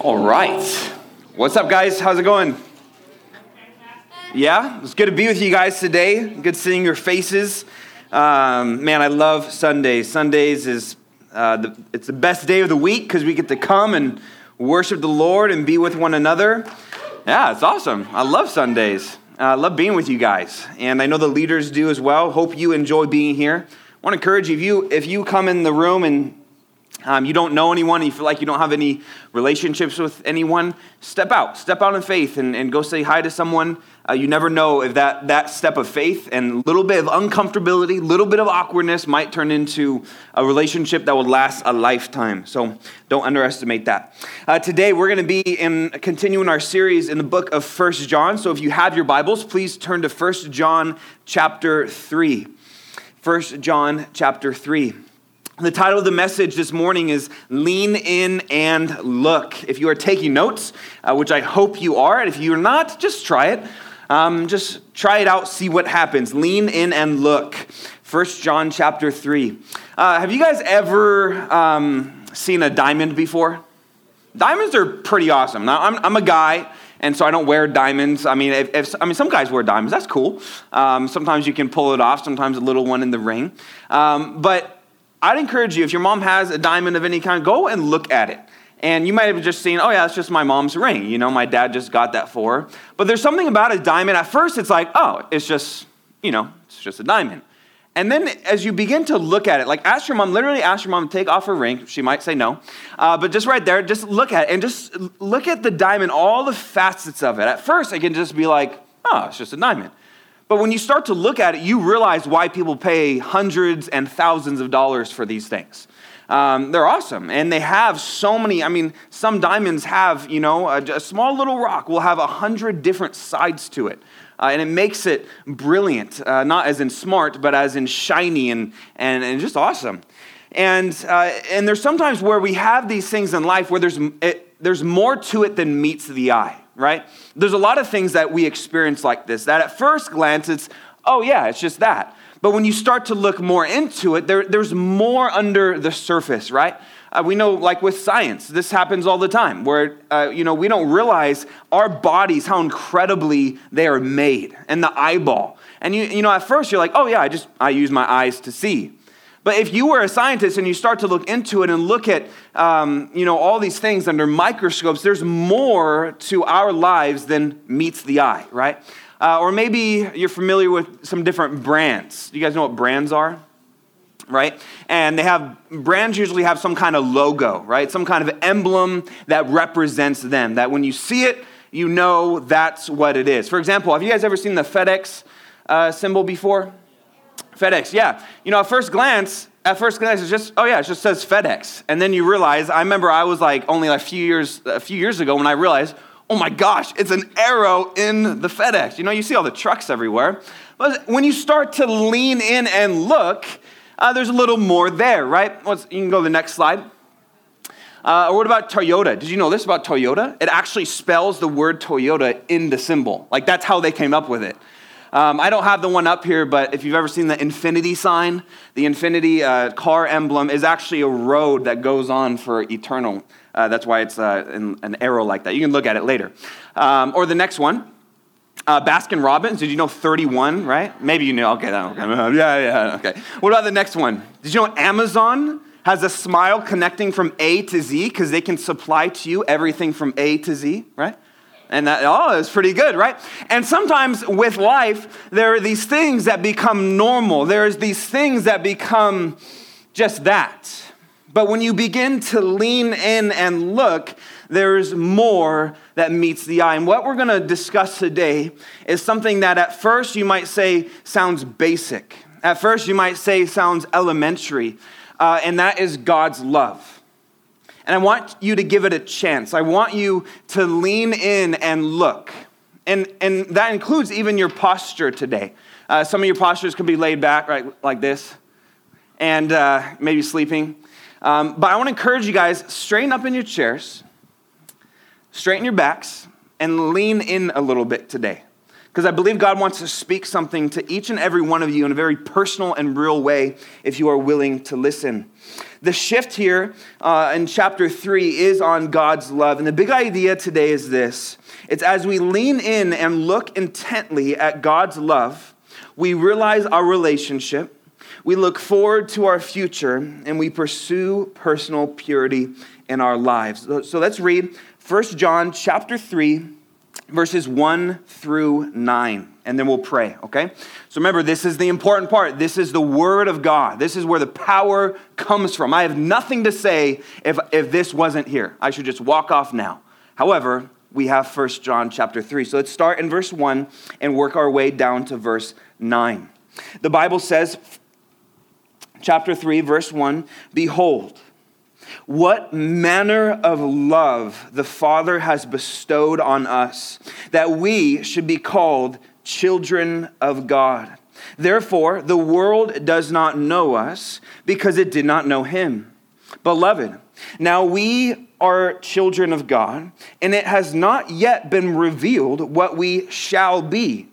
All right. What's up, guys? How's it going? Yeah, it's good to be with you guys today. Good seeing your faces. Um, man, I love Sundays. Sundays is uh, the, it's the best day of the week because we get to come and worship the Lord and be with one another. Yeah, it's awesome. I love Sundays. I love being with you guys, and I know the leaders do as well. Hope you enjoy being here. I want to encourage you if you if you come in the room and um, you don't know anyone, you feel like you don't have any relationships with anyone, step out. Step out in faith and, and go say hi to someone. Uh, you never know if that, that step of faith and little bit of uncomfortability, little bit of awkwardness might turn into a relationship that will last a lifetime. So don't underestimate that. Uh, today we're going to be in continuing our series in the book of First John. So if you have your Bibles, please turn to First John chapter 3. First John chapter 3. The title of the message this morning is Lean In and Look. If you are taking notes, uh, which I hope you are, and if you're not, just try it. Um, just try it out, see what happens. Lean in and look. First John chapter 3. Uh, have you guys ever um, seen a diamond before? Diamonds are pretty awesome. Now, I'm, I'm a guy and so I don't wear diamonds. I mean, if, if, I mean, some guys wear diamonds. That's cool. Um, sometimes you can pull it off. Sometimes a little one in the ring. Um, but I'd encourage you, if your mom has a diamond of any kind, go and look at it. And you might have just seen, oh, yeah, it's just my mom's ring. You know, my dad just got that for her. But there's something about a diamond. At first, it's like, oh, it's just, you know, it's just a diamond. And then as you begin to look at it, like ask your mom, literally ask your mom to take off her ring. She might say no. Uh, but just right there, just look at it and just look at the diamond, all the facets of it. At first, it can just be like, oh, it's just a diamond. But when you start to look at it, you realize why people pay hundreds and thousands of dollars for these things. Um, they're awesome. And they have so many, I mean, some diamonds have, you know, a, a small little rock will have a hundred different sides to it. Uh, and it makes it brilliant, uh, not as in smart, but as in shiny and, and, and just awesome. And, uh, and there's sometimes where we have these things in life where there's, it, there's more to it than meets the eye right? There's a lot of things that we experience like this that at first glance it's, oh yeah, it's just that. But when you start to look more into it, there, there's more under the surface, right? Uh, we know, like with science, this happens all the time, where uh, you know we don't realize our bodies how incredibly they are made, and the eyeball. And you, you know, at first you're like, oh yeah, I just I use my eyes to see. But if you were a scientist and you start to look into it and look at um, you know, all these things under microscopes, there's more to our lives than meets the eye, right? Uh, or maybe you're familiar with some different brands. You guys know what brands are? Right? And they have, brands usually have some kind of logo, right? Some kind of emblem that represents them, that when you see it, you know that's what it is. For example, have you guys ever seen the FedEx uh, symbol before? FedEx, yeah. You know, at first glance, at first glance, it's just, oh yeah, it just says FedEx. And then you realize, I remember I was like only a few years, a few years ago when I realized, oh my gosh, it's an arrow in the FedEx. You know, you see all the trucks everywhere. But when you start to lean in and look, uh, there's a little more there, right? Let's, you can go to the next slide. Uh, or what about Toyota? Did you know this about Toyota? It actually spells the word Toyota in the symbol. Like that's how they came up with it. Um, I don't have the one up here, but if you've ever seen the infinity sign, the Infiniti uh, car emblem is actually a road that goes on for eternal. Uh, that's why it's uh, an, an, arrow like that. You can look at it later. Um, or the next one, uh, Baskin Robbins. Did you know 31, right? Maybe you knew. Okay, okay. yeah, yeah, okay. What about the next one? Did you know Amazon has a smile connecting from A to Z because they can supply to you everything from A to Z, right? And that, oh, it's pretty good, right? And sometimes with life, there are these things that become normal. There's these things that become just that. But when you begin to lean in and look, there's more that meets the eye. And what we're going to discuss today is something that at first you might say sounds basic. At first you might say sounds elementary. Uh, and that is God's love. And I want you to give it a chance. I want you to lean in and look. And, and that includes even your posture today. Uh, some of your postures could be laid back, right, like this, and uh, maybe sleeping. Um, but I want to encourage you guys straighten up in your chairs, straighten your backs, and lean in a little bit today. Because I believe God wants to speak something to each and every one of you in a very personal and real way if you are willing to listen. The shift here uh, in chapter three is on God's love. And the big idea today is this it's as we lean in and look intently at God's love, we realize our relationship, we look forward to our future, and we pursue personal purity in our lives. So let's read 1 John chapter 3 verses 1 through 9, and then we'll pray, okay? So remember, this is the important part. This is the Word of God. This is where the power comes from. I have nothing to say if, if this wasn't here. I should just walk off now. However, we have 1 John chapter 3. So let's start in verse 1 and work our way down to verse 9. The Bible says, chapter 3, verse 1 Behold, what manner of love the Father has bestowed on us, that we should be called children of God. Therefore, the world does not know us because it did not know him. Beloved, now we are children of God, and it has not yet been revealed what we shall be.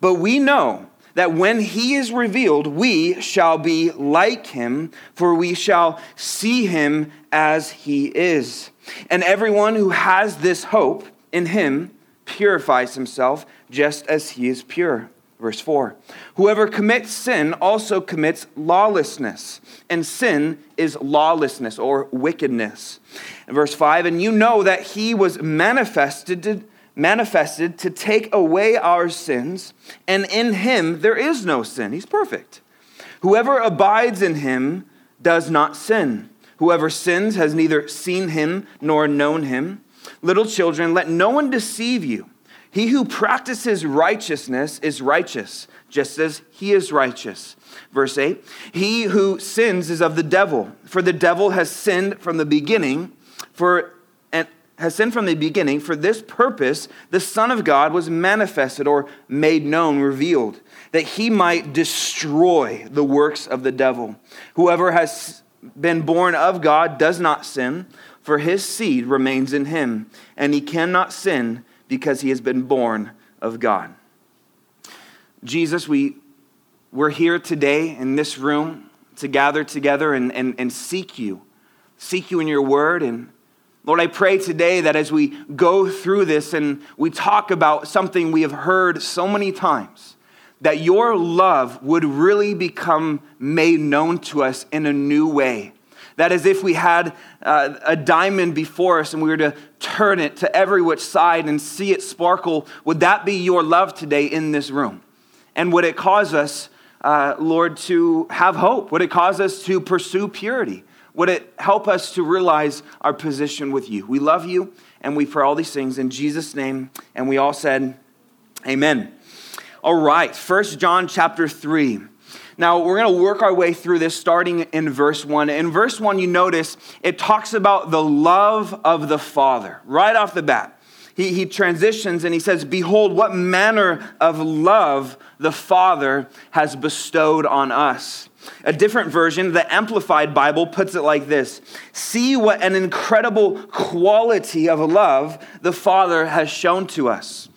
But we know that when he is revealed, we shall be like him, for we shall see him as he is. And everyone who has this hope in him purifies himself just as he is pure. Verse 4 Whoever commits sin also commits lawlessness, and sin is lawlessness or wickedness. verse 5 And you know that he was manifested manifested to take away our sins, and in him there is no sin. He's perfect. Whoever abides in him does not sin. Whoever sins has neither seen him nor known him. Little children, let no one deceive you. He who practices righteousness is righteous, just as he is righteous. Verse 8 He who sins is of the devil, for the devil has sinned from the beginning. For has sinned from the beginning. For this purpose, the Son of God was manifested or made known, revealed, that he might destroy the works of the devil. Whoever has been born of God does not sin, for his seed remains in him, and he cannot sin because he has been born of God. Jesus, we, we're here today in this room to gather together and, and, and seek you, seek you in your word and Lord, I pray today that as we go through this and we talk about something we have heard so many times, that your love would really become made known to us in a new way. That as if we had uh, a diamond before us and we were to turn it to every which side and see it sparkle, would that be your love today in this room? And would it cause us, uh, Lord, to have hope? Would it cause us to pursue purity? Would it help us to realize our position with you? We love you and we pray all these things in Jesus' name. And we all said, Amen. All right, First John chapter 3. Now, we're going to work our way through this starting in verse 1. In verse 1, you notice it talks about the love of the Father right off the bat. He, he transitions and he says, Behold, what manner of love the Father has bestowed on us. A different version, the Amplified Bible, puts it like this See what an incredible quality of love the Father has shown to us.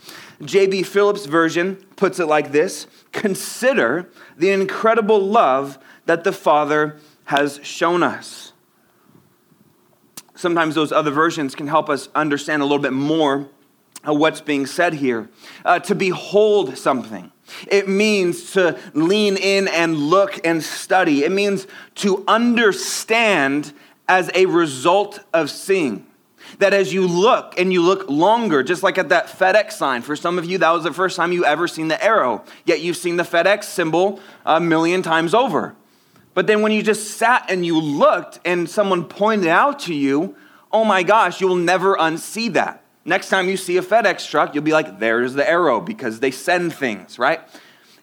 J.B. Phillips' version puts it like this Consider the incredible love that the Father has shown us. Sometimes those other versions can help us understand a little bit more of what's being said here. Uh, to behold something it means to lean in and look and study. It means to understand as a result of seeing. That as you look and you look longer, just like at that FedEx sign, for some of you, that was the first time you ever seen the arrow, yet you've seen the FedEx symbol a million times over. But then when you just sat and you looked and someone pointed out to you, oh my gosh, you'll never unsee that. Next time you see a FedEx truck, you'll be like, there's the arrow because they send things, right?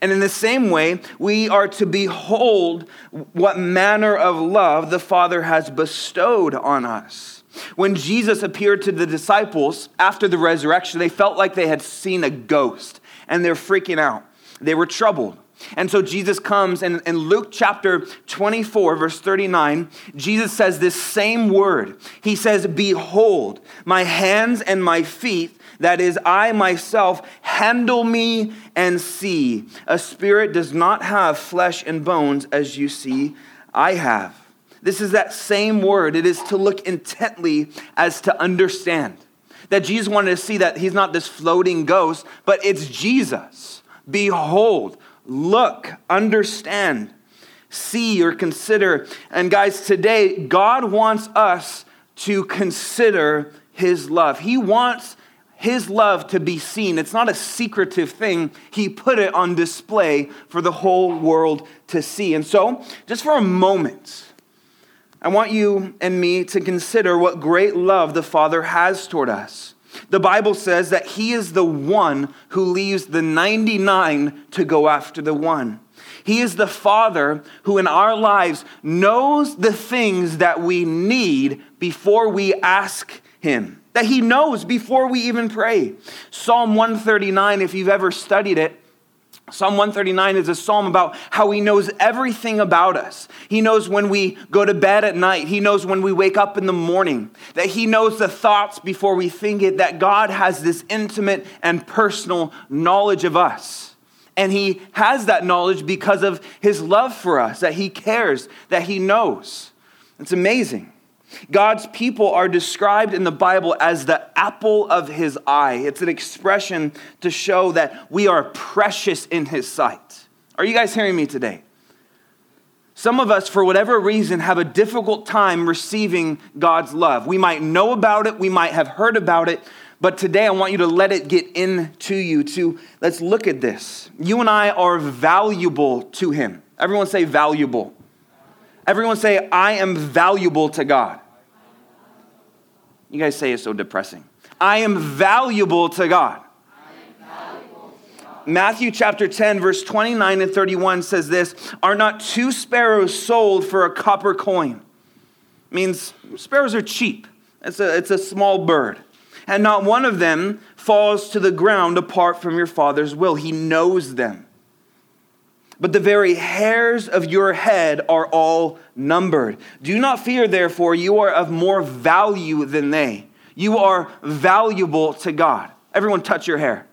And in the same way, we are to behold what manner of love the Father has bestowed on us. When Jesus appeared to the disciples after the resurrection, they felt like they had seen a ghost and they're freaking out. They were troubled. And so Jesus comes, and in Luke chapter 24, verse 39, Jesus says this same word. He says, Behold, my hands and my feet, that is, I myself, handle me and see. A spirit does not have flesh and bones as you see I have. This is that same word. It is to look intently as to understand. That Jesus wanted to see that he's not this floating ghost, but it's Jesus. Behold, look, understand, see, or consider. And guys, today, God wants us to consider his love. He wants his love to be seen. It's not a secretive thing. He put it on display for the whole world to see. And so, just for a moment, I want you and me to consider what great love the Father has toward us. The Bible says that He is the one who leaves the 99 to go after the one. He is the Father who in our lives knows the things that we need before we ask Him, that He knows before we even pray. Psalm 139, if you've ever studied it, Psalm 139 is a psalm about how he knows everything about us. He knows when we go to bed at night. He knows when we wake up in the morning. That he knows the thoughts before we think it. That God has this intimate and personal knowledge of us. And he has that knowledge because of his love for us, that he cares, that he knows. It's amazing. God's people are described in the Bible as the apple of his eye. It's an expression to show that we are precious in his sight. Are you guys hearing me today? Some of us, for whatever reason, have a difficult time receiving God's love. We might know about it, we might have heard about it, but today I want you to let it get into you. To let's look at this. You and I are valuable to him. Everyone say valuable. Everyone say, I am valuable to God. You guys say it's so depressing. I am valuable to God. Matthew chapter 10, verse 29 and 31 says this Are not two sparrows sold for a copper coin? It Means sparrows are cheap. It's a, it's a small bird. And not one of them falls to the ground apart from your Father's will. He knows them. But the very hairs of your head are all numbered. Do not fear, therefore, you are of more value than they. You are valuable to God. Everyone, touch your hair.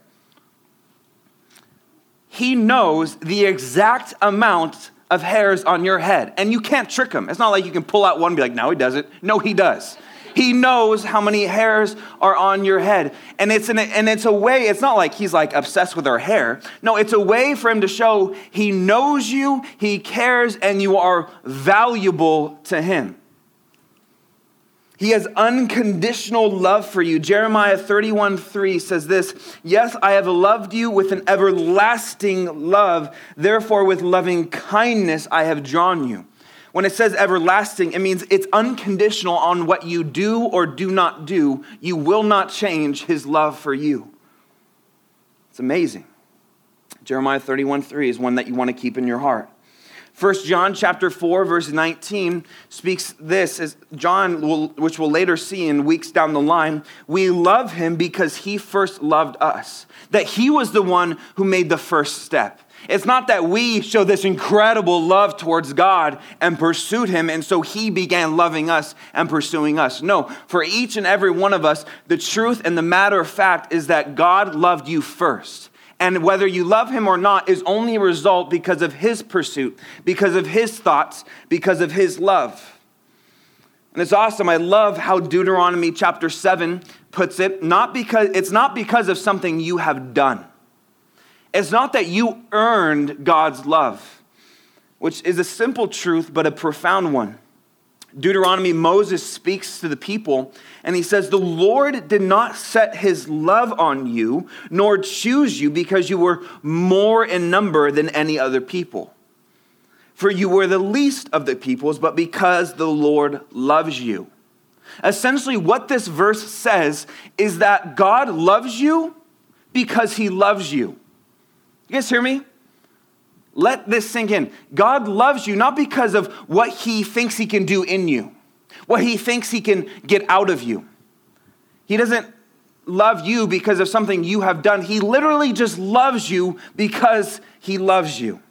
He knows the exact amount of hairs on your head, and you can't trick him. It's not like you can pull out one and be like, no, he doesn't. No, he does. He knows how many hairs are on your head. And it's, an, and it's a way, it's not like he's like obsessed with our hair. No, it's a way for him to show he knows you, he cares, and you are valuable to him. He has unconditional love for you. Jeremiah 31 3 says this Yes, I have loved you with an everlasting love. Therefore, with loving kindness, I have drawn you. When it says everlasting, it means it's unconditional on what you do or do not do. You will not change his love for you. It's amazing. Jeremiah 31 3 is one that you want to keep in your heart. 1 John chapter 4 verse 19 speaks this as John will, which we'll later see in weeks down the line we love him because he first loved us that he was the one who made the first step it's not that we show this incredible love towards God and pursued Him, and so He began loving us and pursuing us. No, for each and every one of us, the truth and the matter of fact is that God loved you first. And whether you love Him or not is only a result because of His pursuit, because of His thoughts, because of His love. And it's awesome. I love how Deuteronomy chapter 7 puts it. Not because, it's not because of something you have done. It's not that you earned God's love, which is a simple truth, but a profound one. Deuteronomy, Moses speaks to the people, and he says, The Lord did not set his love on you, nor choose you because you were more in number than any other people. For you were the least of the peoples, but because the Lord loves you. Essentially, what this verse says is that God loves you because he loves you. You guys hear me? Let this sink in. God loves you not because of what he thinks he can do in you, what he thinks he can get out of you. He doesn't love you because of something you have done. He literally just loves you because he loves you.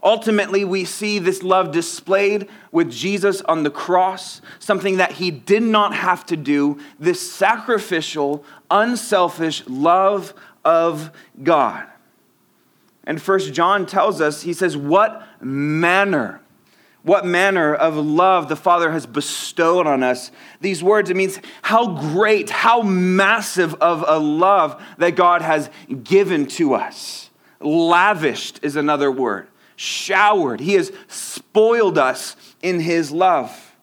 Ultimately, we see this love displayed with Jesus on the cross, something that he did not have to do, this sacrificial, unselfish love of God. And First John tells us, he says, What manner, what manner of love the Father has bestowed on us. These words, it means how great, how massive of a love that God has given to us. Lavished is another word showered. He has spoiled us in His love.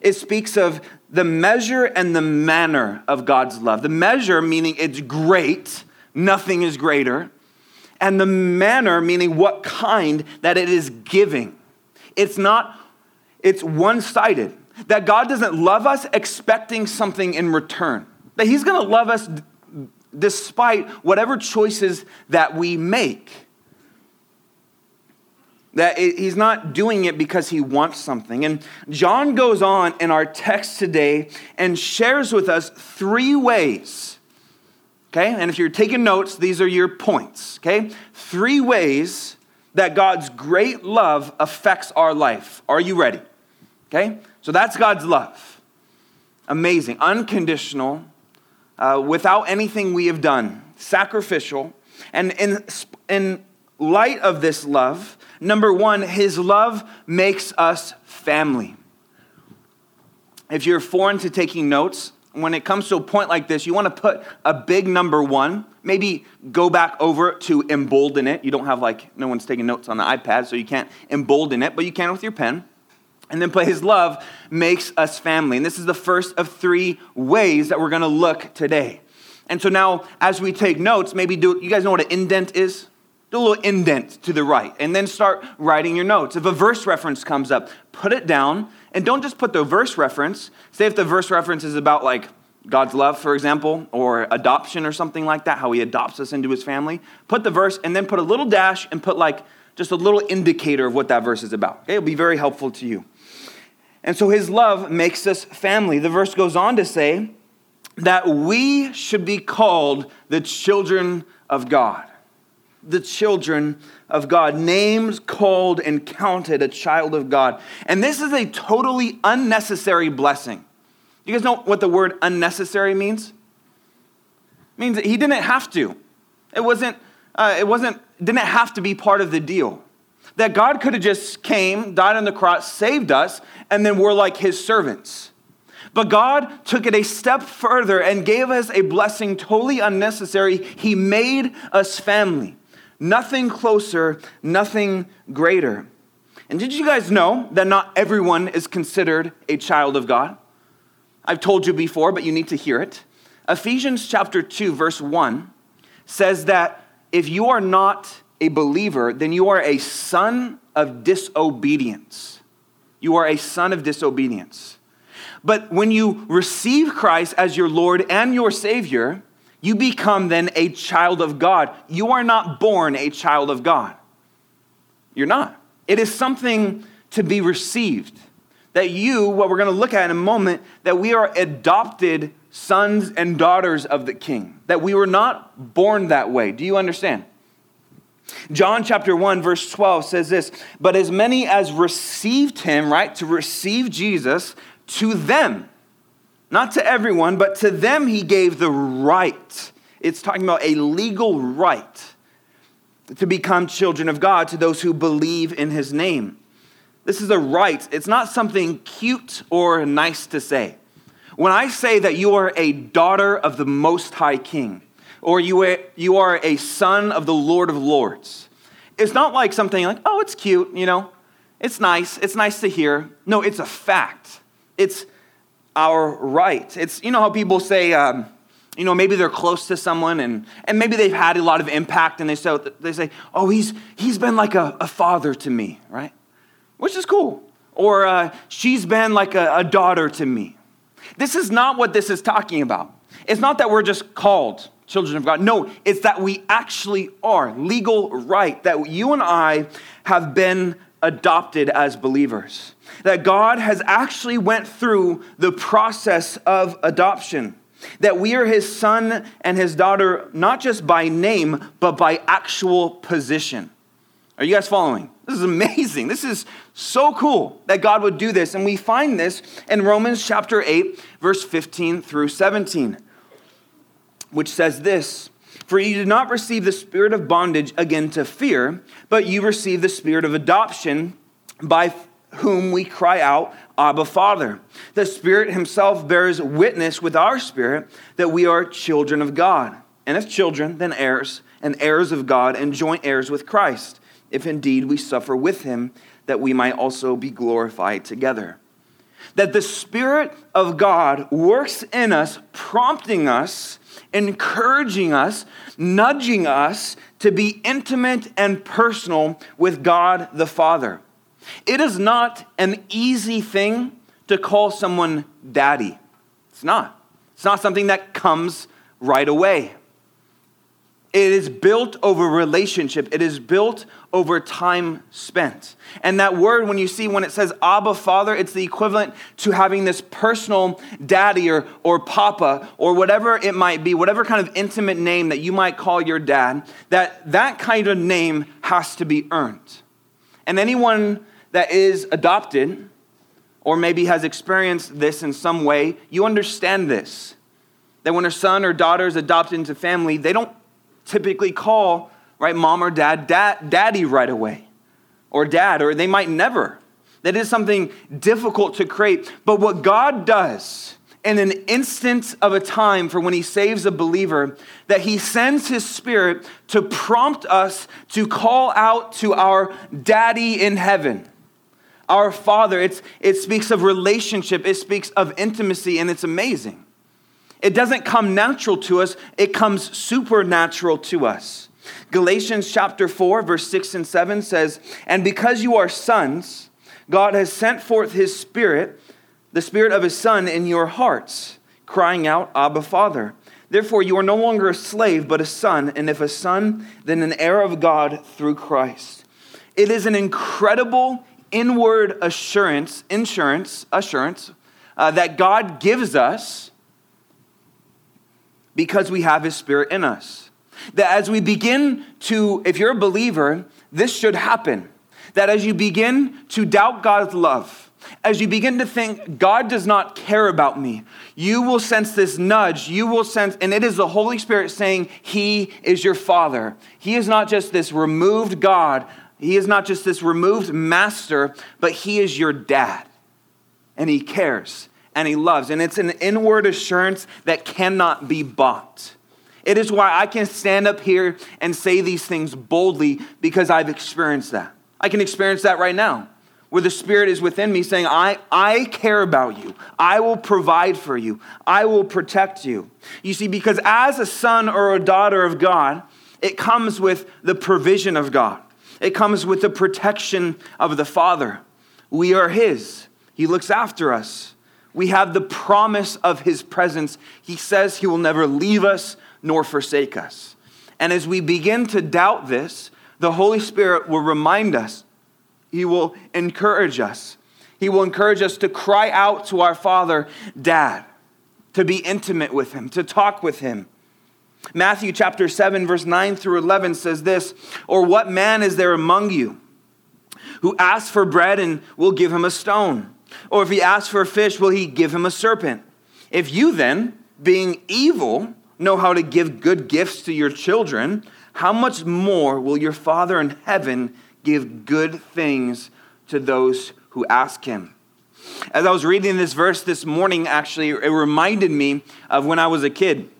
It speaks of the measure and the manner of God's love. The measure meaning it's great, nothing is greater, and the manner meaning what kind that it is giving. It's not, it's one sided. That God doesn't love us expecting something in return. That He's gonna love us despite whatever choices that we make. That he's not doing it because he wants something. And John goes on in our text today and shares with us three ways. Okay? And if you're taking notes, these are your points. Okay? Three ways that God's great love affects our life. Are you ready? Okay? So that's God's love. Amazing, unconditional, uh, without anything we have done, sacrificial. And in, in light of this love, Number one, his love makes us family. If you're foreign to taking notes, when it comes to a point like this, you want to put a big number one, maybe go back over to embolden it. You don't have like, no one's taking notes on the iPad, so you can't embolden it, but you can with your pen. And then put his love makes us family. And this is the first of three ways that we're going to look today. And so now, as we take notes, maybe do, you guys know what an indent is? Do a little indent to the right, and then start writing your notes. If a verse reference comes up, put it down, and don't just put the verse reference. Say if the verse reference is about like God's love, for example, or adoption or something like that, how he adopts us into his family, put the verse and then put a little dash and put like just a little indicator of what that verse is about. It'll be very helpful to you. And so his love makes us family. The verse goes on to say that we should be called the children of God the children of God, names called and counted a child of God. And this is a totally unnecessary blessing. You guys know what the word unnecessary means? It means he didn't have to. It wasn't, uh, it wasn't, didn't have to be part of the deal. That God could have just came, died on the cross, saved us, and then we're like his servants. But God took it a step further and gave us a blessing totally unnecessary. He made us family. Nothing closer, nothing greater. And did you guys know that not everyone is considered a child of God? I've told you before, but you need to hear it. Ephesians chapter 2, verse 1 says that if you are not a believer, then you are a son of disobedience. You are a son of disobedience. But when you receive Christ as your Lord and your Savior, you become then a child of God. You are not born a child of God. You're not. It is something to be received. That you, what we're going to look at in a moment, that we are adopted sons and daughters of the king. That we were not born that way. Do you understand? John chapter 1, verse 12 says this But as many as received him, right, to receive Jesus, to them, not to everyone, but to them he gave the right. It's talking about a legal right to become children of God to those who believe in his name. This is a right, it's not something cute or nice to say. When I say that you are a daughter of the Most High King, or you are, you are a son of the Lord of Lords, it's not like something like, oh, it's cute, you know, it's nice, it's nice to hear. No, it's a fact. It's our right. It's, you know, how people say, um, you know, maybe they're close to someone and, and maybe they've had a lot of impact and they say, they say oh, he's, he's been like a, a father to me, right? Which is cool. Or uh, she's been like a, a daughter to me. This is not what this is talking about. It's not that we're just called children of God. No, it's that we actually are legal right, that you and I have been adopted as believers. That God has actually went through the process of adoption. That we are his son and his daughter, not just by name, but by actual position. Are you guys following? This is amazing. This is so cool that God would do this. And we find this in Romans chapter 8, verse 15 through 17, which says this For you did not receive the spirit of bondage again to fear, but you received the spirit of adoption by whom we cry out, Abba, Father. The Spirit Himself bears witness with our spirit that we are children of God. And if children, then heirs, and heirs of God, and joint heirs with Christ, if indeed we suffer with Him, that we might also be glorified together. That the Spirit of God works in us, prompting us, encouraging us, nudging us to be intimate and personal with God the Father. It is not an easy thing to call someone daddy. It's not. It's not something that comes right away. It is built over relationship. It is built over time spent. And that word, when you see when it says Abba Father, it's the equivalent to having this personal daddy or, or papa or whatever it might be, whatever kind of intimate name that you might call your dad, that that kind of name has to be earned. And anyone that is adopted, or maybe has experienced this in some way, you understand this. That when a son or daughter is adopted into family, they don't typically call, right, mom or dad, dad daddy right away, or dad, or they might never. That is something difficult to create. But what God does in an instant of a time for when he saves a believer, that he sends his spirit to prompt us to call out to our daddy in heaven our Father. It's, it speaks of relationship, it speaks of intimacy, and it's amazing. It doesn't come natural to us, it comes supernatural to us. Galatians chapter 4, verse 6 and 7 says, And because you are sons, God has sent forth his Spirit, the Spirit of his Son, in your hearts, crying out, Abba, Father. Therefore, you are no longer a slave, but a son, and if a son, then an heir of God through Christ. It is an incredible inward assurance, insurance, assurance uh, that God gives us because we have His Spirit in us. That as we begin to, if you're a believer, this should happen. That as you begin to doubt God's love, as you begin to think, God does not care about me, you will sense this nudge. You will sense, and it is the Holy Spirit saying, He is your Father. He is not just this removed God, he is not just this removed master, but He is your dad. And He cares and He loves. And it's an inward assurance that cannot be bought. It is why I can stand up here and say these things boldly because I've experienced that. I can experience that right now, where the Spirit is within me saying, I, I care about you. I will provide for you. I will protect you. You see, because as a son or a daughter of God, it comes with the provision of God. It comes with the protection of the Father. We are His, He looks after us. We have the promise of His presence. He says He will never leave us nor forsake us. And as we begin to doubt this, the Holy Spirit will remind us, He will encourage us. He will encourage us to cry out to our Father, Dad, to be intimate with Him, to talk with Him. Matthew chapter 7, verse 9 through 11 says this Or what man is there among you who asks for bread and will give him a stone? Or if he asks for a fish, will he give him a serpent? If you then, being evil, know how to give good gifts to your children, how much more will your Father in heaven give good things to those who ask him? As I was reading this verse this morning, actually, it reminded me of when I was a kid.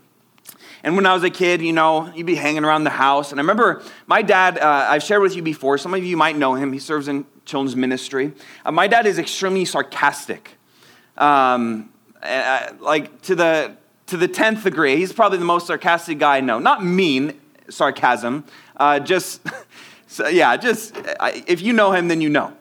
And when I was a kid, you know, you'd be hanging around the house. And I remember my dad, uh, I've shared with you before, some of you might know him. He serves in children's ministry. Uh, my dad is extremely sarcastic. Um, uh, like to the, to the 10th degree. He's probably the most sarcastic guy I know. Not mean sarcasm, uh, just, so, yeah, just, if you know him, then you know.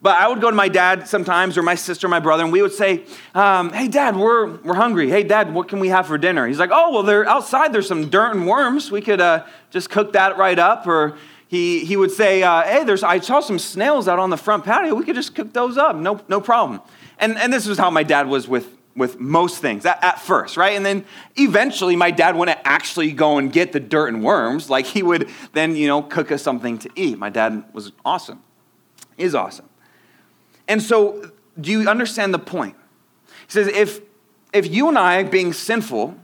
But I would go to my dad sometimes, or my sister, my brother, and we would say, um, Hey, dad, we're, we're hungry. Hey, dad, what can we have for dinner? He's like, Oh, well, they're outside. There's some dirt and worms. We could uh, just cook that right up. Or he, he would say, uh, Hey, there's, I saw some snails out on the front patio. We could just cook those up. No, no problem. And, and this was how my dad was with, with most things at, at, first, right? And then eventually my dad wouldn't actually go and get the dirt and worms. Like he would then, you know, cook us something to eat. My dad was awesome, is awesome. And so, do you understand the point? He says, if, if you and I, being sinful,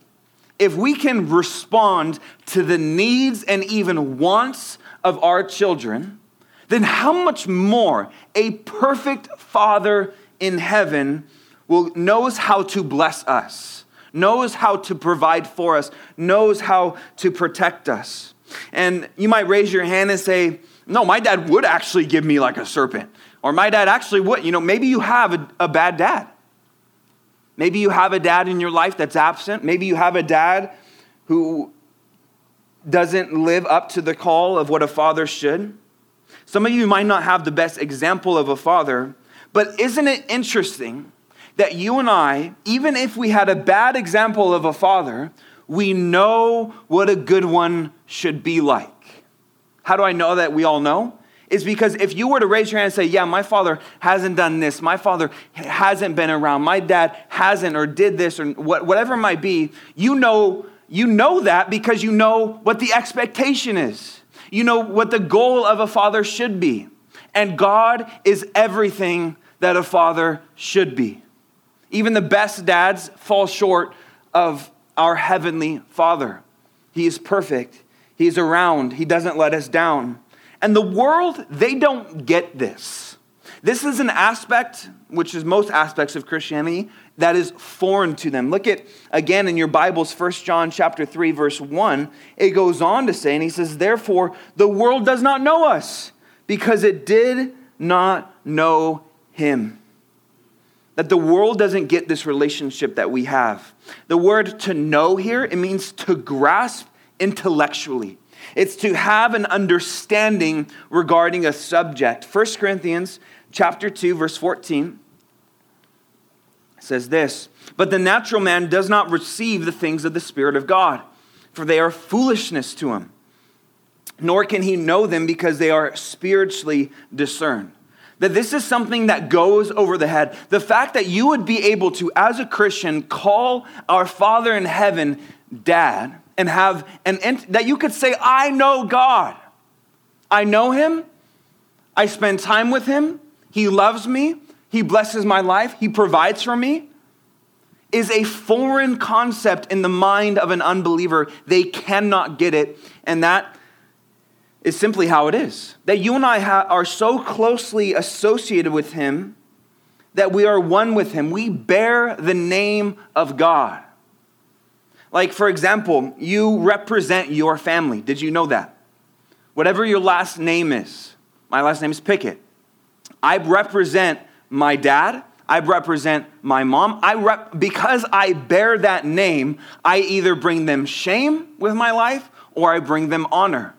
if we can respond to the needs and even wants of our children, then how much more a perfect Father in heaven will, knows how to bless us, knows how to provide for us, knows how to protect us. And you might raise your hand and say, No, my dad would actually give me like a serpent. Or my dad actually would. You know, maybe you have a, a bad dad. Maybe you have a dad in your life that's absent. Maybe you have a dad who doesn't live up to the call of what a father should. Some of you might not have the best example of a father, but isn't it interesting that you and I, even if we had a bad example of a father, we know what a good one should be like? How do I know that we all know? Is because if you were to raise your hand and say, Yeah, my father hasn't done this, my father hasn't been around, my dad hasn't or did this or whatever it might be, you know, you know that because you know what the expectation is. You know what the goal of a father should be. And God is everything that a father should be. Even the best dads fall short of our heavenly father. He is perfect, He's around, He doesn't let us down. And the world, they don't get this. This is an aspect, which is most aspects of Christianity, that is foreign to them. Look at again in your Bibles, 1 John chapter 3, verse 1. It goes on to say, and he says, Therefore, the world does not know us, because it did not know him. That the world doesn't get this relationship that we have. The word to know here, it means to grasp intellectually. It's to have an understanding regarding a subject. 1 Corinthians chapter 2 verse 14 says this, "But the natural man does not receive the things of the spirit of God, for they are foolishness to him, nor can he know them because they are spiritually discerned." that this is something that goes over the head. The fact that you would be able to, as a Christian, call our Father in heaven dad and have an that you could say, I know God. I know him. I spend time with him. He loves me. He blesses my life. He provides for me. Is a foreign concept in the mind of an unbeliever. They cannot get it. And that is simply how it is. That you and I ha- are so closely associated with him that we are one with him. We bear the name of God. Like, for example, you represent your family. Did you know that? Whatever your last name is, my last name is Pickett. I represent my dad. I represent my mom. I rep, because I bear that name, I either bring them shame with my life or I bring them honor.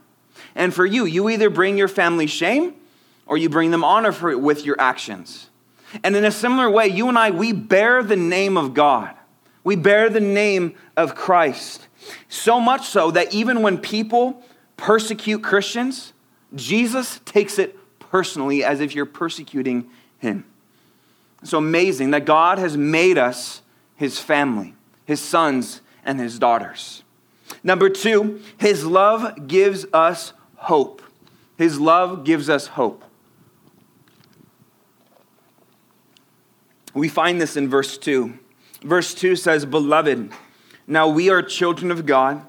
And for you, you either bring your family shame or you bring them honor for, with your actions. And in a similar way, you and I, we bear the name of God. We bear the name of Christ. So much so that even when people persecute Christians, Jesus takes it personally as if you're persecuting him. So amazing that God has made us his family, his sons and his daughters. Number two, his love gives us hope. His love gives us hope. We find this in verse 2. Verse 2 says, Beloved, now we are children of God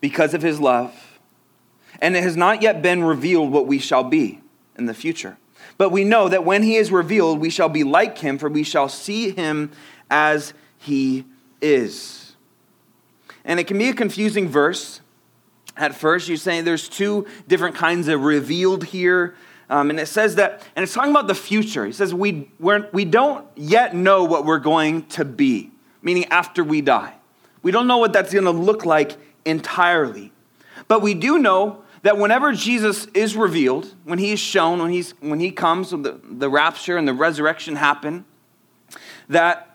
because of his love, and it has not yet been revealed what we shall be in the future. But we know that when he is revealed, we shall be like him, for we shall see him as he is. And it can be a confusing verse. At first, you say there's two different kinds of revealed here. Um, and it says that, and it's talking about the future. He says, we, we're, we don't yet know what we're going to be, meaning after we die. We don't know what that's going to look like entirely. But we do know that whenever Jesus is revealed, when he is shown, when, he's, when he comes, the, the rapture and the resurrection happen, that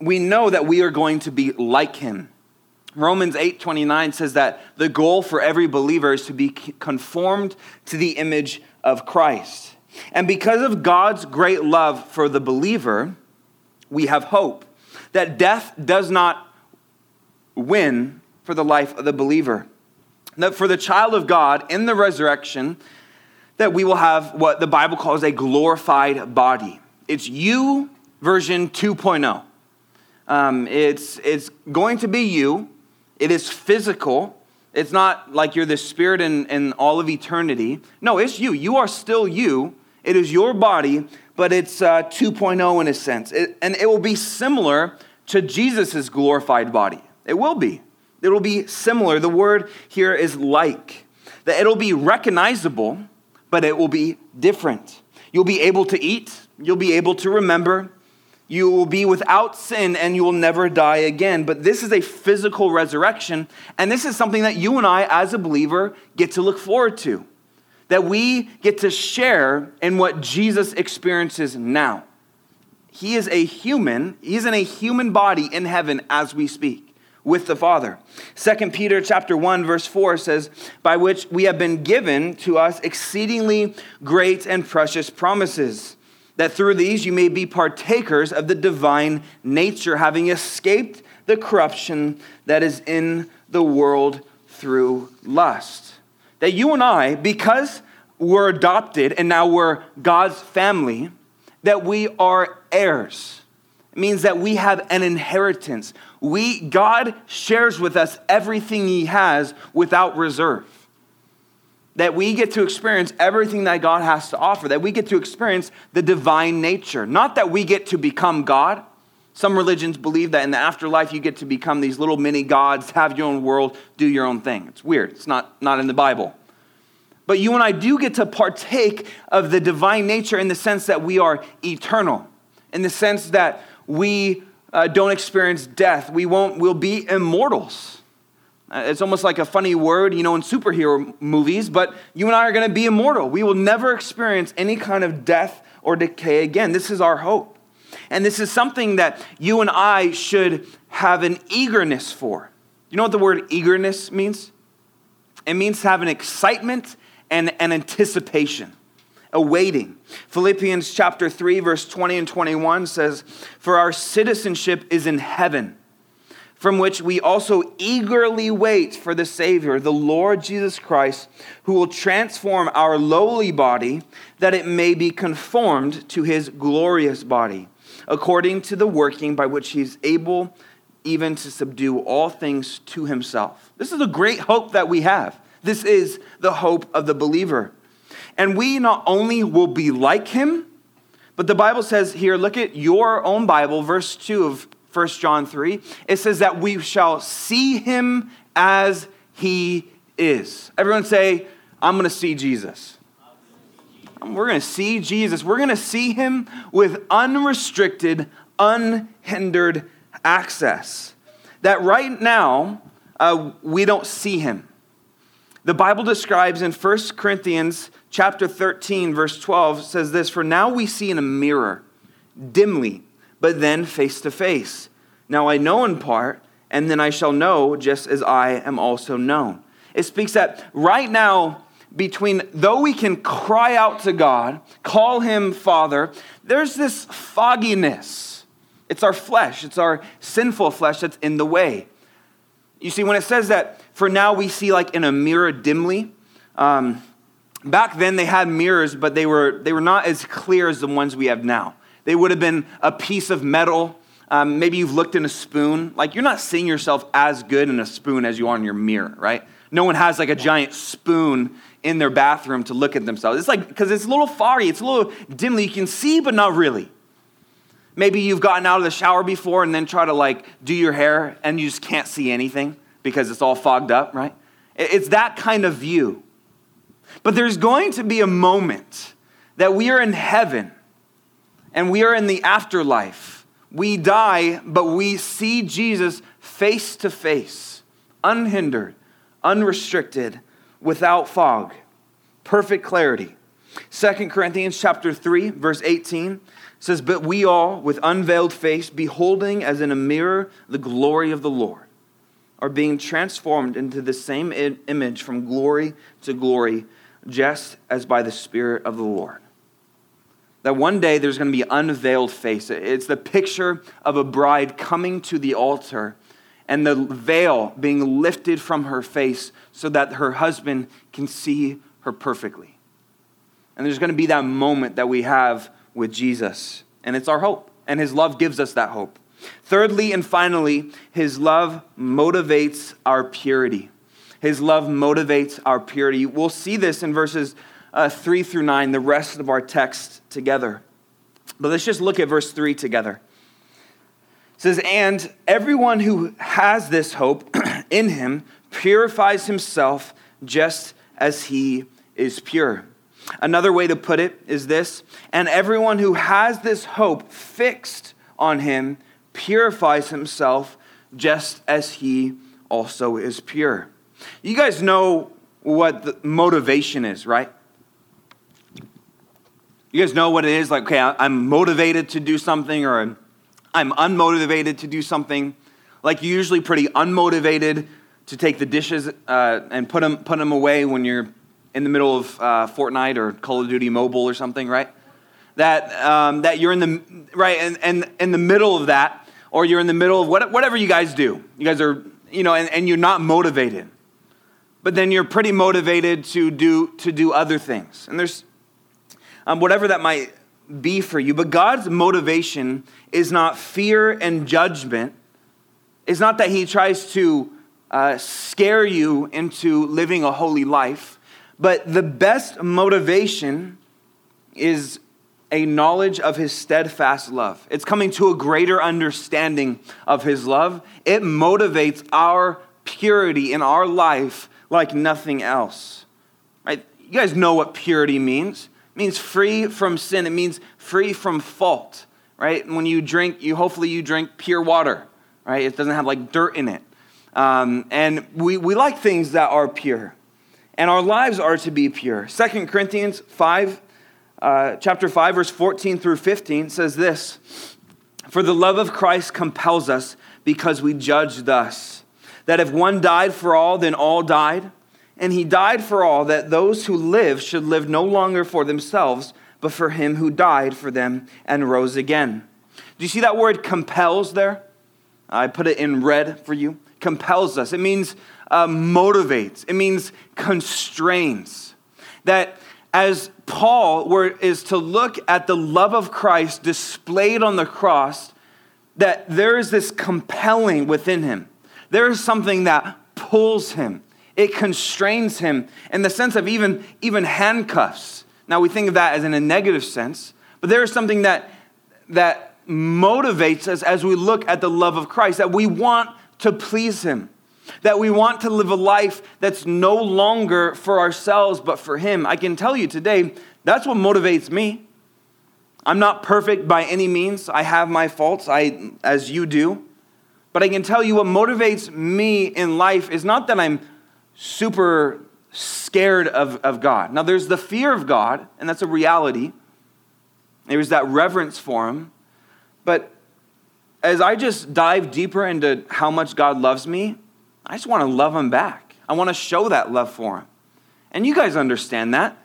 we know that we are going to be like him. Romans 8:29 says that the goal for every believer is to be conformed to the image of Christ. And because of God's great love for the believer, we have hope. that death does not win for the life of the believer. That for the child of God in the resurrection, that we will have what the Bible calls a glorified body. It's you version 2.0. Um, it's, it's going to be you, it is physical. It's not like you're the spirit in, in all of eternity. No, it's you. You are still you. It is your body, but it's uh, 2.0 in a sense. It, and it will be similar to Jesus' glorified body. It will be. It will be similar. The word here is like. That it'll be recognizable, but it will be different. You'll be able to eat, you'll be able to remember, you will be without sin and you will never die again. But this is a physical resurrection, and this is something that you and I, as a believer, get to look forward to. That we get to share in what Jesus experiences now. He is a human, he's in a human body in heaven as we speak with the Father. 2 Peter chapter 1 verse 4 says, "By which we have been given to us exceedingly great and precious promises." That through these you may be partakers of the divine nature, having escaped the corruption that is in the world through lust. That you and I, because we're adopted and now we're God's family, that we are heirs. It means that we have an inheritance. We, God shares with us everything He has without reserve that we get to experience everything that God has to offer, that we get to experience the divine nature. Not that we get to become God. Some religions believe that in the afterlife you get to become these little mini gods, have your own world, do your own thing. It's weird. It's not, not in the Bible. But you and I do get to partake of the divine nature in the sense that we are eternal, in the sense that we uh, don't experience death. We won't, we'll be immortals. Uh, it's almost like a funny word, you know, in superhero movies, but you and I are going to be immortal. We will never experience any kind of death or decay again. This is our hope. And this is something that you and I should have an eagerness for. You know what the word eagerness means? It means to have an excitement and an anticipation, a waiting. Philippians chapter 3, verse 20 and 21 says, For our citizenship is in heaven from which we also eagerly wait for the Savior, the Lord Jesus Christ, who will transform our lowly body that it may be conformed to his glorious body, according to the working by which he's able even to subdue all things to himself. This is a great hope that we have. This is the hope of the believer. And we not only will be like him, but the Bible says here, look at your own Bible, verse 2 of 1 John 3, it says that we shall see him as he is. Everyone say, I'm going to see Jesus. We're going to see Jesus. We're going to see him with unrestricted, unhindered access. That right now, uh, we don't see him. The Bible describes in 1 Corinthians chapter 13, verse 12, says this For now we see in a mirror, dimly but then face to face. Now I know in part, and then I shall know just as I am also known. It speaks that right now, between though we can cry out to God, call him Father, there's this fogginess. It's our flesh, it's our sinful flesh that's in the way. You see, when it says that for now we see like in a mirror dimly, um, back then they had mirrors, but they were, they were not as clear as the ones we have now. They would have been a piece of metal. Um, maybe you've looked in a spoon. Like you're not seeing yourself as good in a spoon as you are in your mirror, right? No one has like a giant spoon in their bathroom to look at themselves. It's like, because it's a little foggy, it's a little dimly. You can see, but not really. Maybe you've gotten out of the shower before and then try to like do your hair and you just can't see anything because it's all fogged up, right? It's that kind of view. But there's going to be a moment that we are in heaven and we are in the afterlife. We die, but we see Jesus face to face, unhindered, unrestricted, without fog, perfect clarity. 2 Corinthians chapter 3 verse 18 says but we all with unveiled face beholding as in a mirror the glory of the Lord are being transformed into the same image from glory to glory just as by the spirit of the Lord that one day there's going to be unveiled face. It's the picture of a bride coming to the altar and the veil being lifted from her face so that her husband can see her perfectly. And there's going to be that moment that we have with Jesus, and it's our hope, and his love gives us that hope. Thirdly and finally, his love motivates our purity. His love motivates our purity. We'll see this in verses uh, 3 through 9, the rest of our text together. But let's just look at verse 3 together. It says, And everyone who has this hope in him purifies himself just as he is pure. Another way to put it is this and everyone who has this hope fixed on him purifies himself just as he also is pure. You guys know what the motivation is, right? You guys know what it is? Like, okay, I'm motivated to do something or I'm unmotivated to do something. Like, you're usually pretty unmotivated to take the dishes uh, and put them, put them away when you're in the middle of uh, Fortnite or Call of Duty Mobile or something, right? That, um, that you're in the, right, and, and in the middle of that, or you're in the middle of what, whatever you guys do. You guys are, you know, and, and you're not motivated. But then you're pretty motivated to do, to do other things. And there's, um, whatever that might be for you. But God's motivation is not fear and judgment. It's not that He tries to uh, scare you into living a holy life. But the best motivation is a knowledge of His steadfast love. It's coming to a greater understanding of His love. It motivates our purity in our life like nothing else. Right? You guys know what purity means means free from sin. It means free from fault, right? And When you drink, you hopefully you drink pure water, right? It doesn't have like dirt in it. Um, and we, we like things that are pure. And our lives are to be pure. Second Corinthians 5, uh, chapter 5, verse 14 through 15 says this For the love of Christ compels us because we judge thus, that if one died for all, then all died and he died for all, that those who live should live no longer for themselves, but for him who died for them and rose again. Do you see that word compels there? I put it in red for you. Compels us. It means uh, motivates, it means constrains. That as Paul were, is to look at the love of Christ displayed on the cross, that there is this compelling within him. There is something that pulls him it constrains him in the sense of even, even handcuffs. Now, we think of that as in a negative sense, but there is something that, that motivates us as we look at the love of Christ, that we want to please him, that we want to live a life that's no longer for ourselves, but for him. I can tell you today, that's what motivates me. I'm not perfect by any means. I have my faults, I, as you do. But I can tell you what motivates me in life is not that I'm super scared of, of God. Now, there's the fear of God, and that's a reality. There's that reverence for Him. But as I just dive deeper into how much God loves me, I just want to love Him back. I want to show that love for Him. And you guys understand that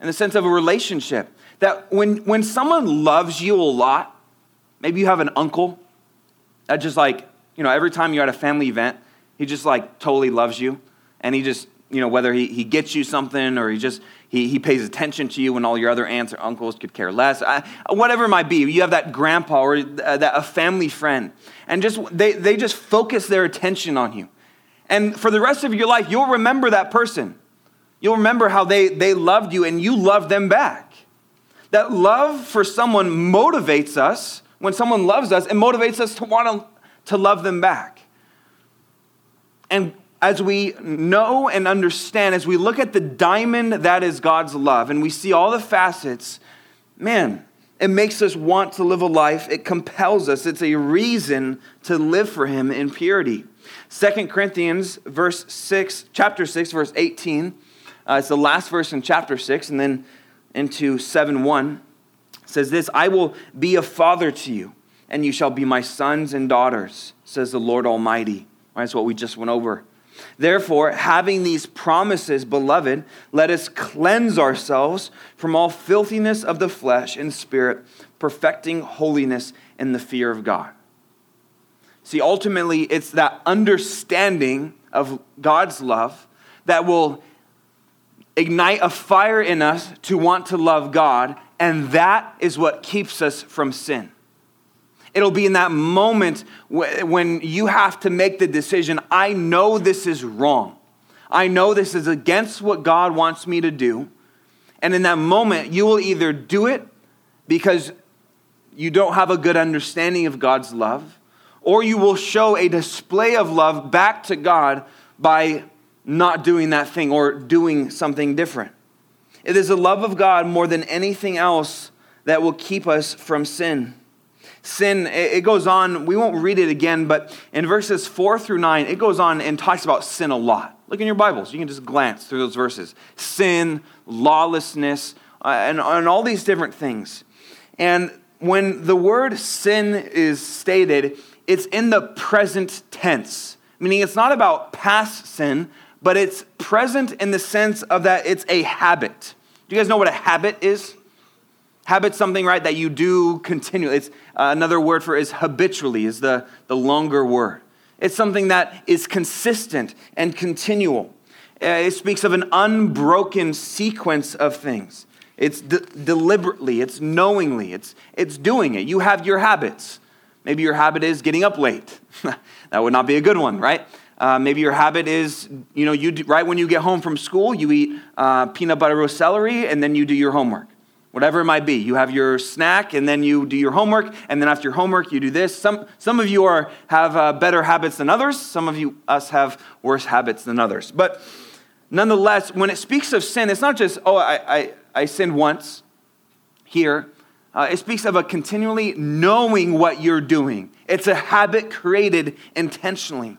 in the sense of a relationship. That when, when someone loves you a lot, maybe you have an uncle that just like, you know, every time you're at a family event, he just like totally loves you and he just, you know, whether he, he gets you something or he just, he, he pays attention to you when all your other aunts or uncles could care less. I, whatever it might be, you have that grandpa or uh, that, a family friend, and just, they, they just focus their attention on you. And for the rest of your life, you'll remember that person. You'll remember how they, they loved you and you loved them back. That love for someone motivates us. When someone loves us, it motivates us to want to, to love them back. And as we know and understand, as we look at the diamond that is God's love and we see all the facets, man, it makes us want to live a life. It compels us. It's a reason to live for Him in purity. Second Corinthians, verse 6, chapter 6, verse 18. Uh, it's the last verse in chapter 6, and then into 7 1 says this I will be a father to you, and you shall be my sons and daughters, says the Lord Almighty. That's what we just went over Therefore, having these promises, beloved, let us cleanse ourselves from all filthiness of the flesh and spirit, perfecting holiness in the fear of God. See, ultimately, it's that understanding of God's love that will ignite a fire in us to want to love God, and that is what keeps us from sin. It'll be in that moment when you have to make the decision I know this is wrong. I know this is against what God wants me to do. And in that moment, you will either do it because you don't have a good understanding of God's love, or you will show a display of love back to God by not doing that thing or doing something different. It is the love of God more than anything else that will keep us from sin. Sin, it goes on, we won't read it again, but in verses four through nine, it goes on and talks about sin a lot. Look in your Bibles, you can just glance through those verses sin, lawlessness, uh, and, and all these different things. And when the word sin is stated, it's in the present tense, meaning it's not about past sin, but it's present in the sense of that it's a habit. Do you guys know what a habit is? Habit's something, right, that you do continually. It's uh, another word for is habitually, is the, the longer word. It's something that is consistent and continual. Uh, it speaks of an unbroken sequence of things. It's de- deliberately, it's knowingly, it's, it's doing it. You have your habits. Maybe your habit is getting up late. that would not be a good one, right? Uh, maybe your habit is, you know, you do, right when you get home from school, you eat uh, peanut butter with celery, and then you do your homework whatever it might be. You have your snack, and then you do your homework, and then after your homework, you do this. Some, some of you are, have uh, better habits than others. Some of you, us, have worse habits than others. But nonetheless, when it speaks of sin, it's not just, oh, I, I, I sinned once here. Uh, it speaks of a continually knowing what you're doing. It's a habit created intentionally.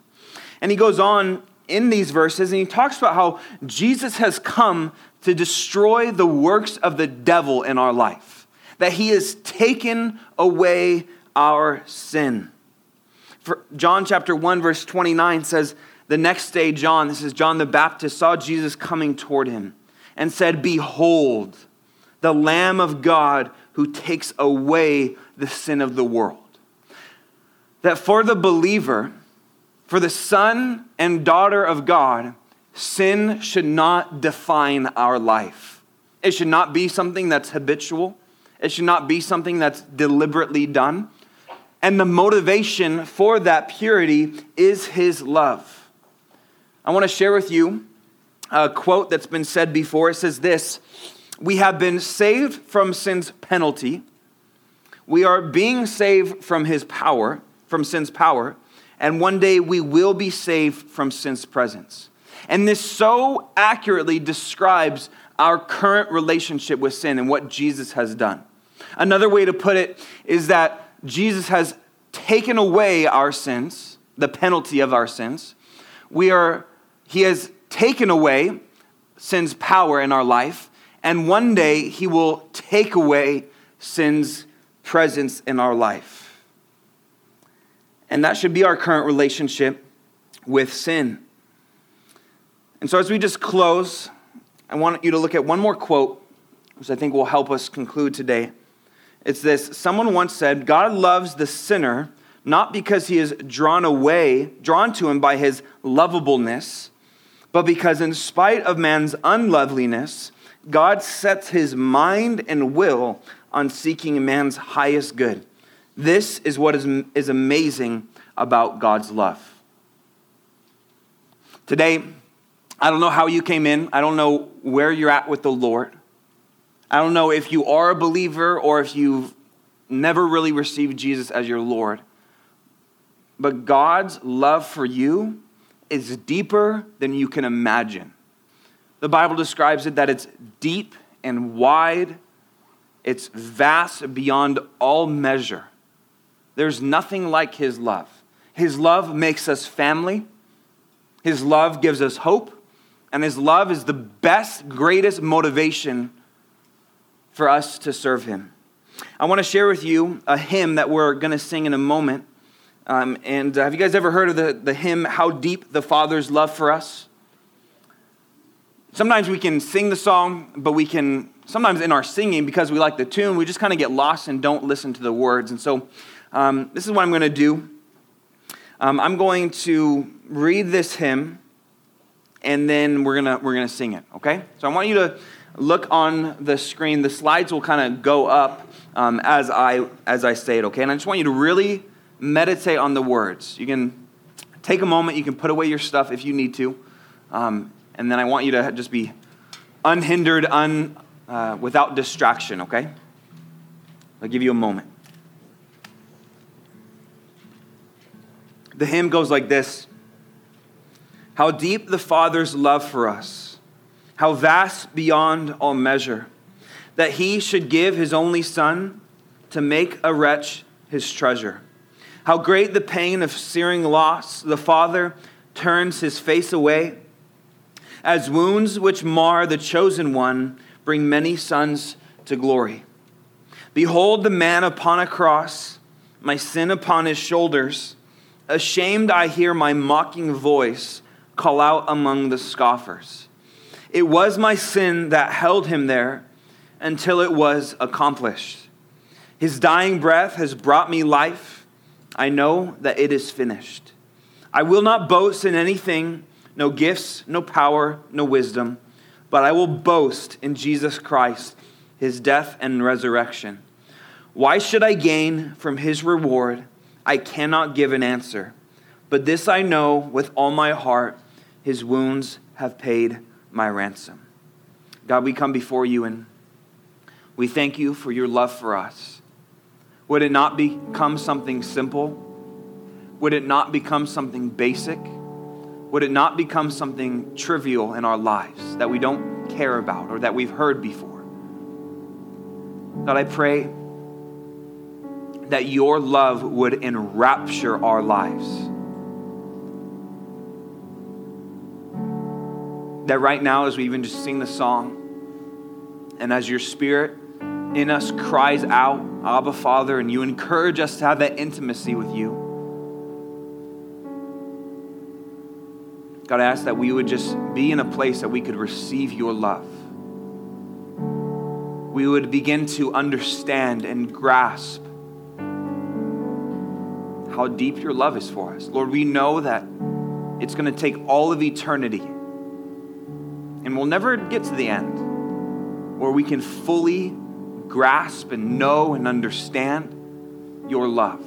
And he goes on in these verses and he talks about how Jesus has come to destroy the works of the devil in our life, that he has taken away our sin. For John chapter 1, verse 29 says, The next day, John, this is John the Baptist, saw Jesus coming toward him and said, Behold, the Lamb of God who takes away the sin of the world. That for the believer, for the son and daughter of God, sin should not define our life. It should not be something that's habitual. It should not be something that's deliberately done. And the motivation for that purity is his love. I want to share with you a quote that's been said before. It says this We have been saved from sin's penalty. We are being saved from his power, from sin's power, and one day we will be saved from sin's presence. And this so accurately describes our current relationship with sin and what Jesus has done. Another way to put it is that Jesus has taken away our sins, the penalty of our sins. We are, he has taken away sin's power in our life, and one day he will take away sin's presence in our life. And that should be our current relationship with sin. And so, as we just close, I want you to look at one more quote, which I think will help us conclude today. It's this Someone once said, God loves the sinner not because he is drawn away, drawn to him by his lovableness, but because in spite of man's unloveliness, God sets his mind and will on seeking man's highest good. This is what is, is amazing about God's love. Today, I don't know how you came in. I don't know where you're at with the Lord. I don't know if you are a believer or if you've never really received Jesus as your Lord. But God's love for you is deeper than you can imagine. The Bible describes it that it's deep and wide, it's vast beyond all measure. There's nothing like His love. His love makes us family, His love gives us hope, and his love is the best, greatest motivation for us to serve him. I want to share with you a hymn that we're going to sing in a moment Um, and uh, have you guys ever heard of the, the hymn, How Deep the Father's Love for Us? Sometimes we can sing the song, but we can, sometimes in our singing, because we like the tune, we just kind of get lost and don't listen to the words. And so um, this is what I'm going to do. Um, I'm going to read this hymn, and then we're to we're to sing it, okay? So I want you to look on the screen. The slides will kind of go up um, as, I, as I say it, okay? And I just want you to really meditate on the words. You can take a moment, you can put away your stuff if you need to. Um, and then I want you to just be unhindered, un, uh, without distraction, okay? I'll give you a moment. The hymn goes like this How deep the Father's love for us, how vast beyond all measure, that he should give his only Son to make a wretch his treasure. How great the pain of searing loss, the Father turns his face away. As wounds which mar the chosen one bring many sons to glory. Behold the man upon a cross, my sin upon his shoulders. Ashamed, I hear my mocking voice call out among the scoffers. It was my sin that held him there until it was accomplished. His dying breath has brought me life I know that it is finished. I will not boast in anything, no gifts, no power, no wisdom, but I will boast in Jesus Christ, his death and resurrection. Why should I gain from his reward? I cannot give an answer. But this I know with all my heart his wounds have paid my ransom. God, we come before you and we thank you for your love for us. Would it not become something simple? Would it not become something basic? Would it not become something trivial in our lives that we don't care about or that we've heard before? God, I pray that your love would enrapture our lives. That right now, as we even just sing the song, and as your spirit in us cries out, Abba, Father, and you encourage us to have that intimacy with you. God, I ask that we would just be in a place that we could receive your love. We would begin to understand and grasp how deep your love is for us. Lord, we know that it's going to take all of eternity, and we'll never get to the end where we can fully grasp and know and understand your love.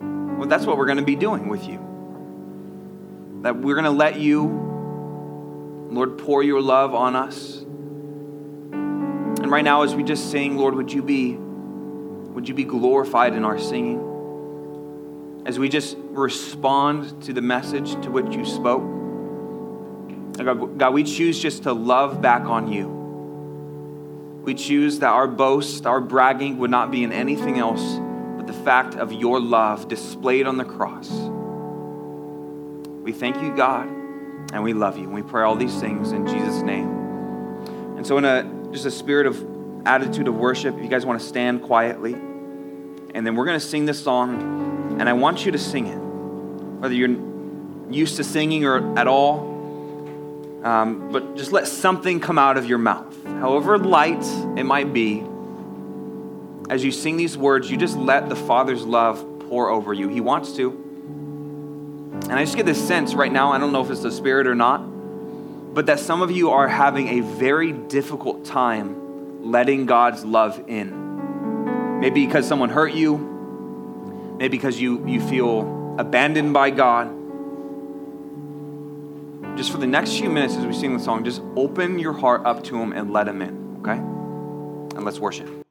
Well, that's what we're going to be doing with you. That we're going to let you, Lord, pour your love on us. And right now, as we just sing, Lord, would you be, would you be glorified in our singing? As we just respond to the message to which you spoke. God, uh, God, we choose just to love back on you. We choose that our boast, our bragging would not be in anything else but the fact of your love displayed on the cross. We thank you, God, and we love you. And we pray all these things in Jesus' name. And so, in a just a spirit of attitude of worship, if you guys want to stand quietly, and then we're going to sing this song, and I want you to sing it. Whether you're used to singing or at all, um, but just let something come out of your mouth, however light it might be. As you sing these words, you just let the Father's love pour over you. He wants to. And I just get this sense right now, I don't know if it's the Spirit or not, but that some of you are having a very difficult time letting God's love in. Maybe because someone hurt you, maybe because you, you feel abandoned by God just for the next few minutes as we sing the song, just open your heart up to Him and let Him in, okay? And let's worship.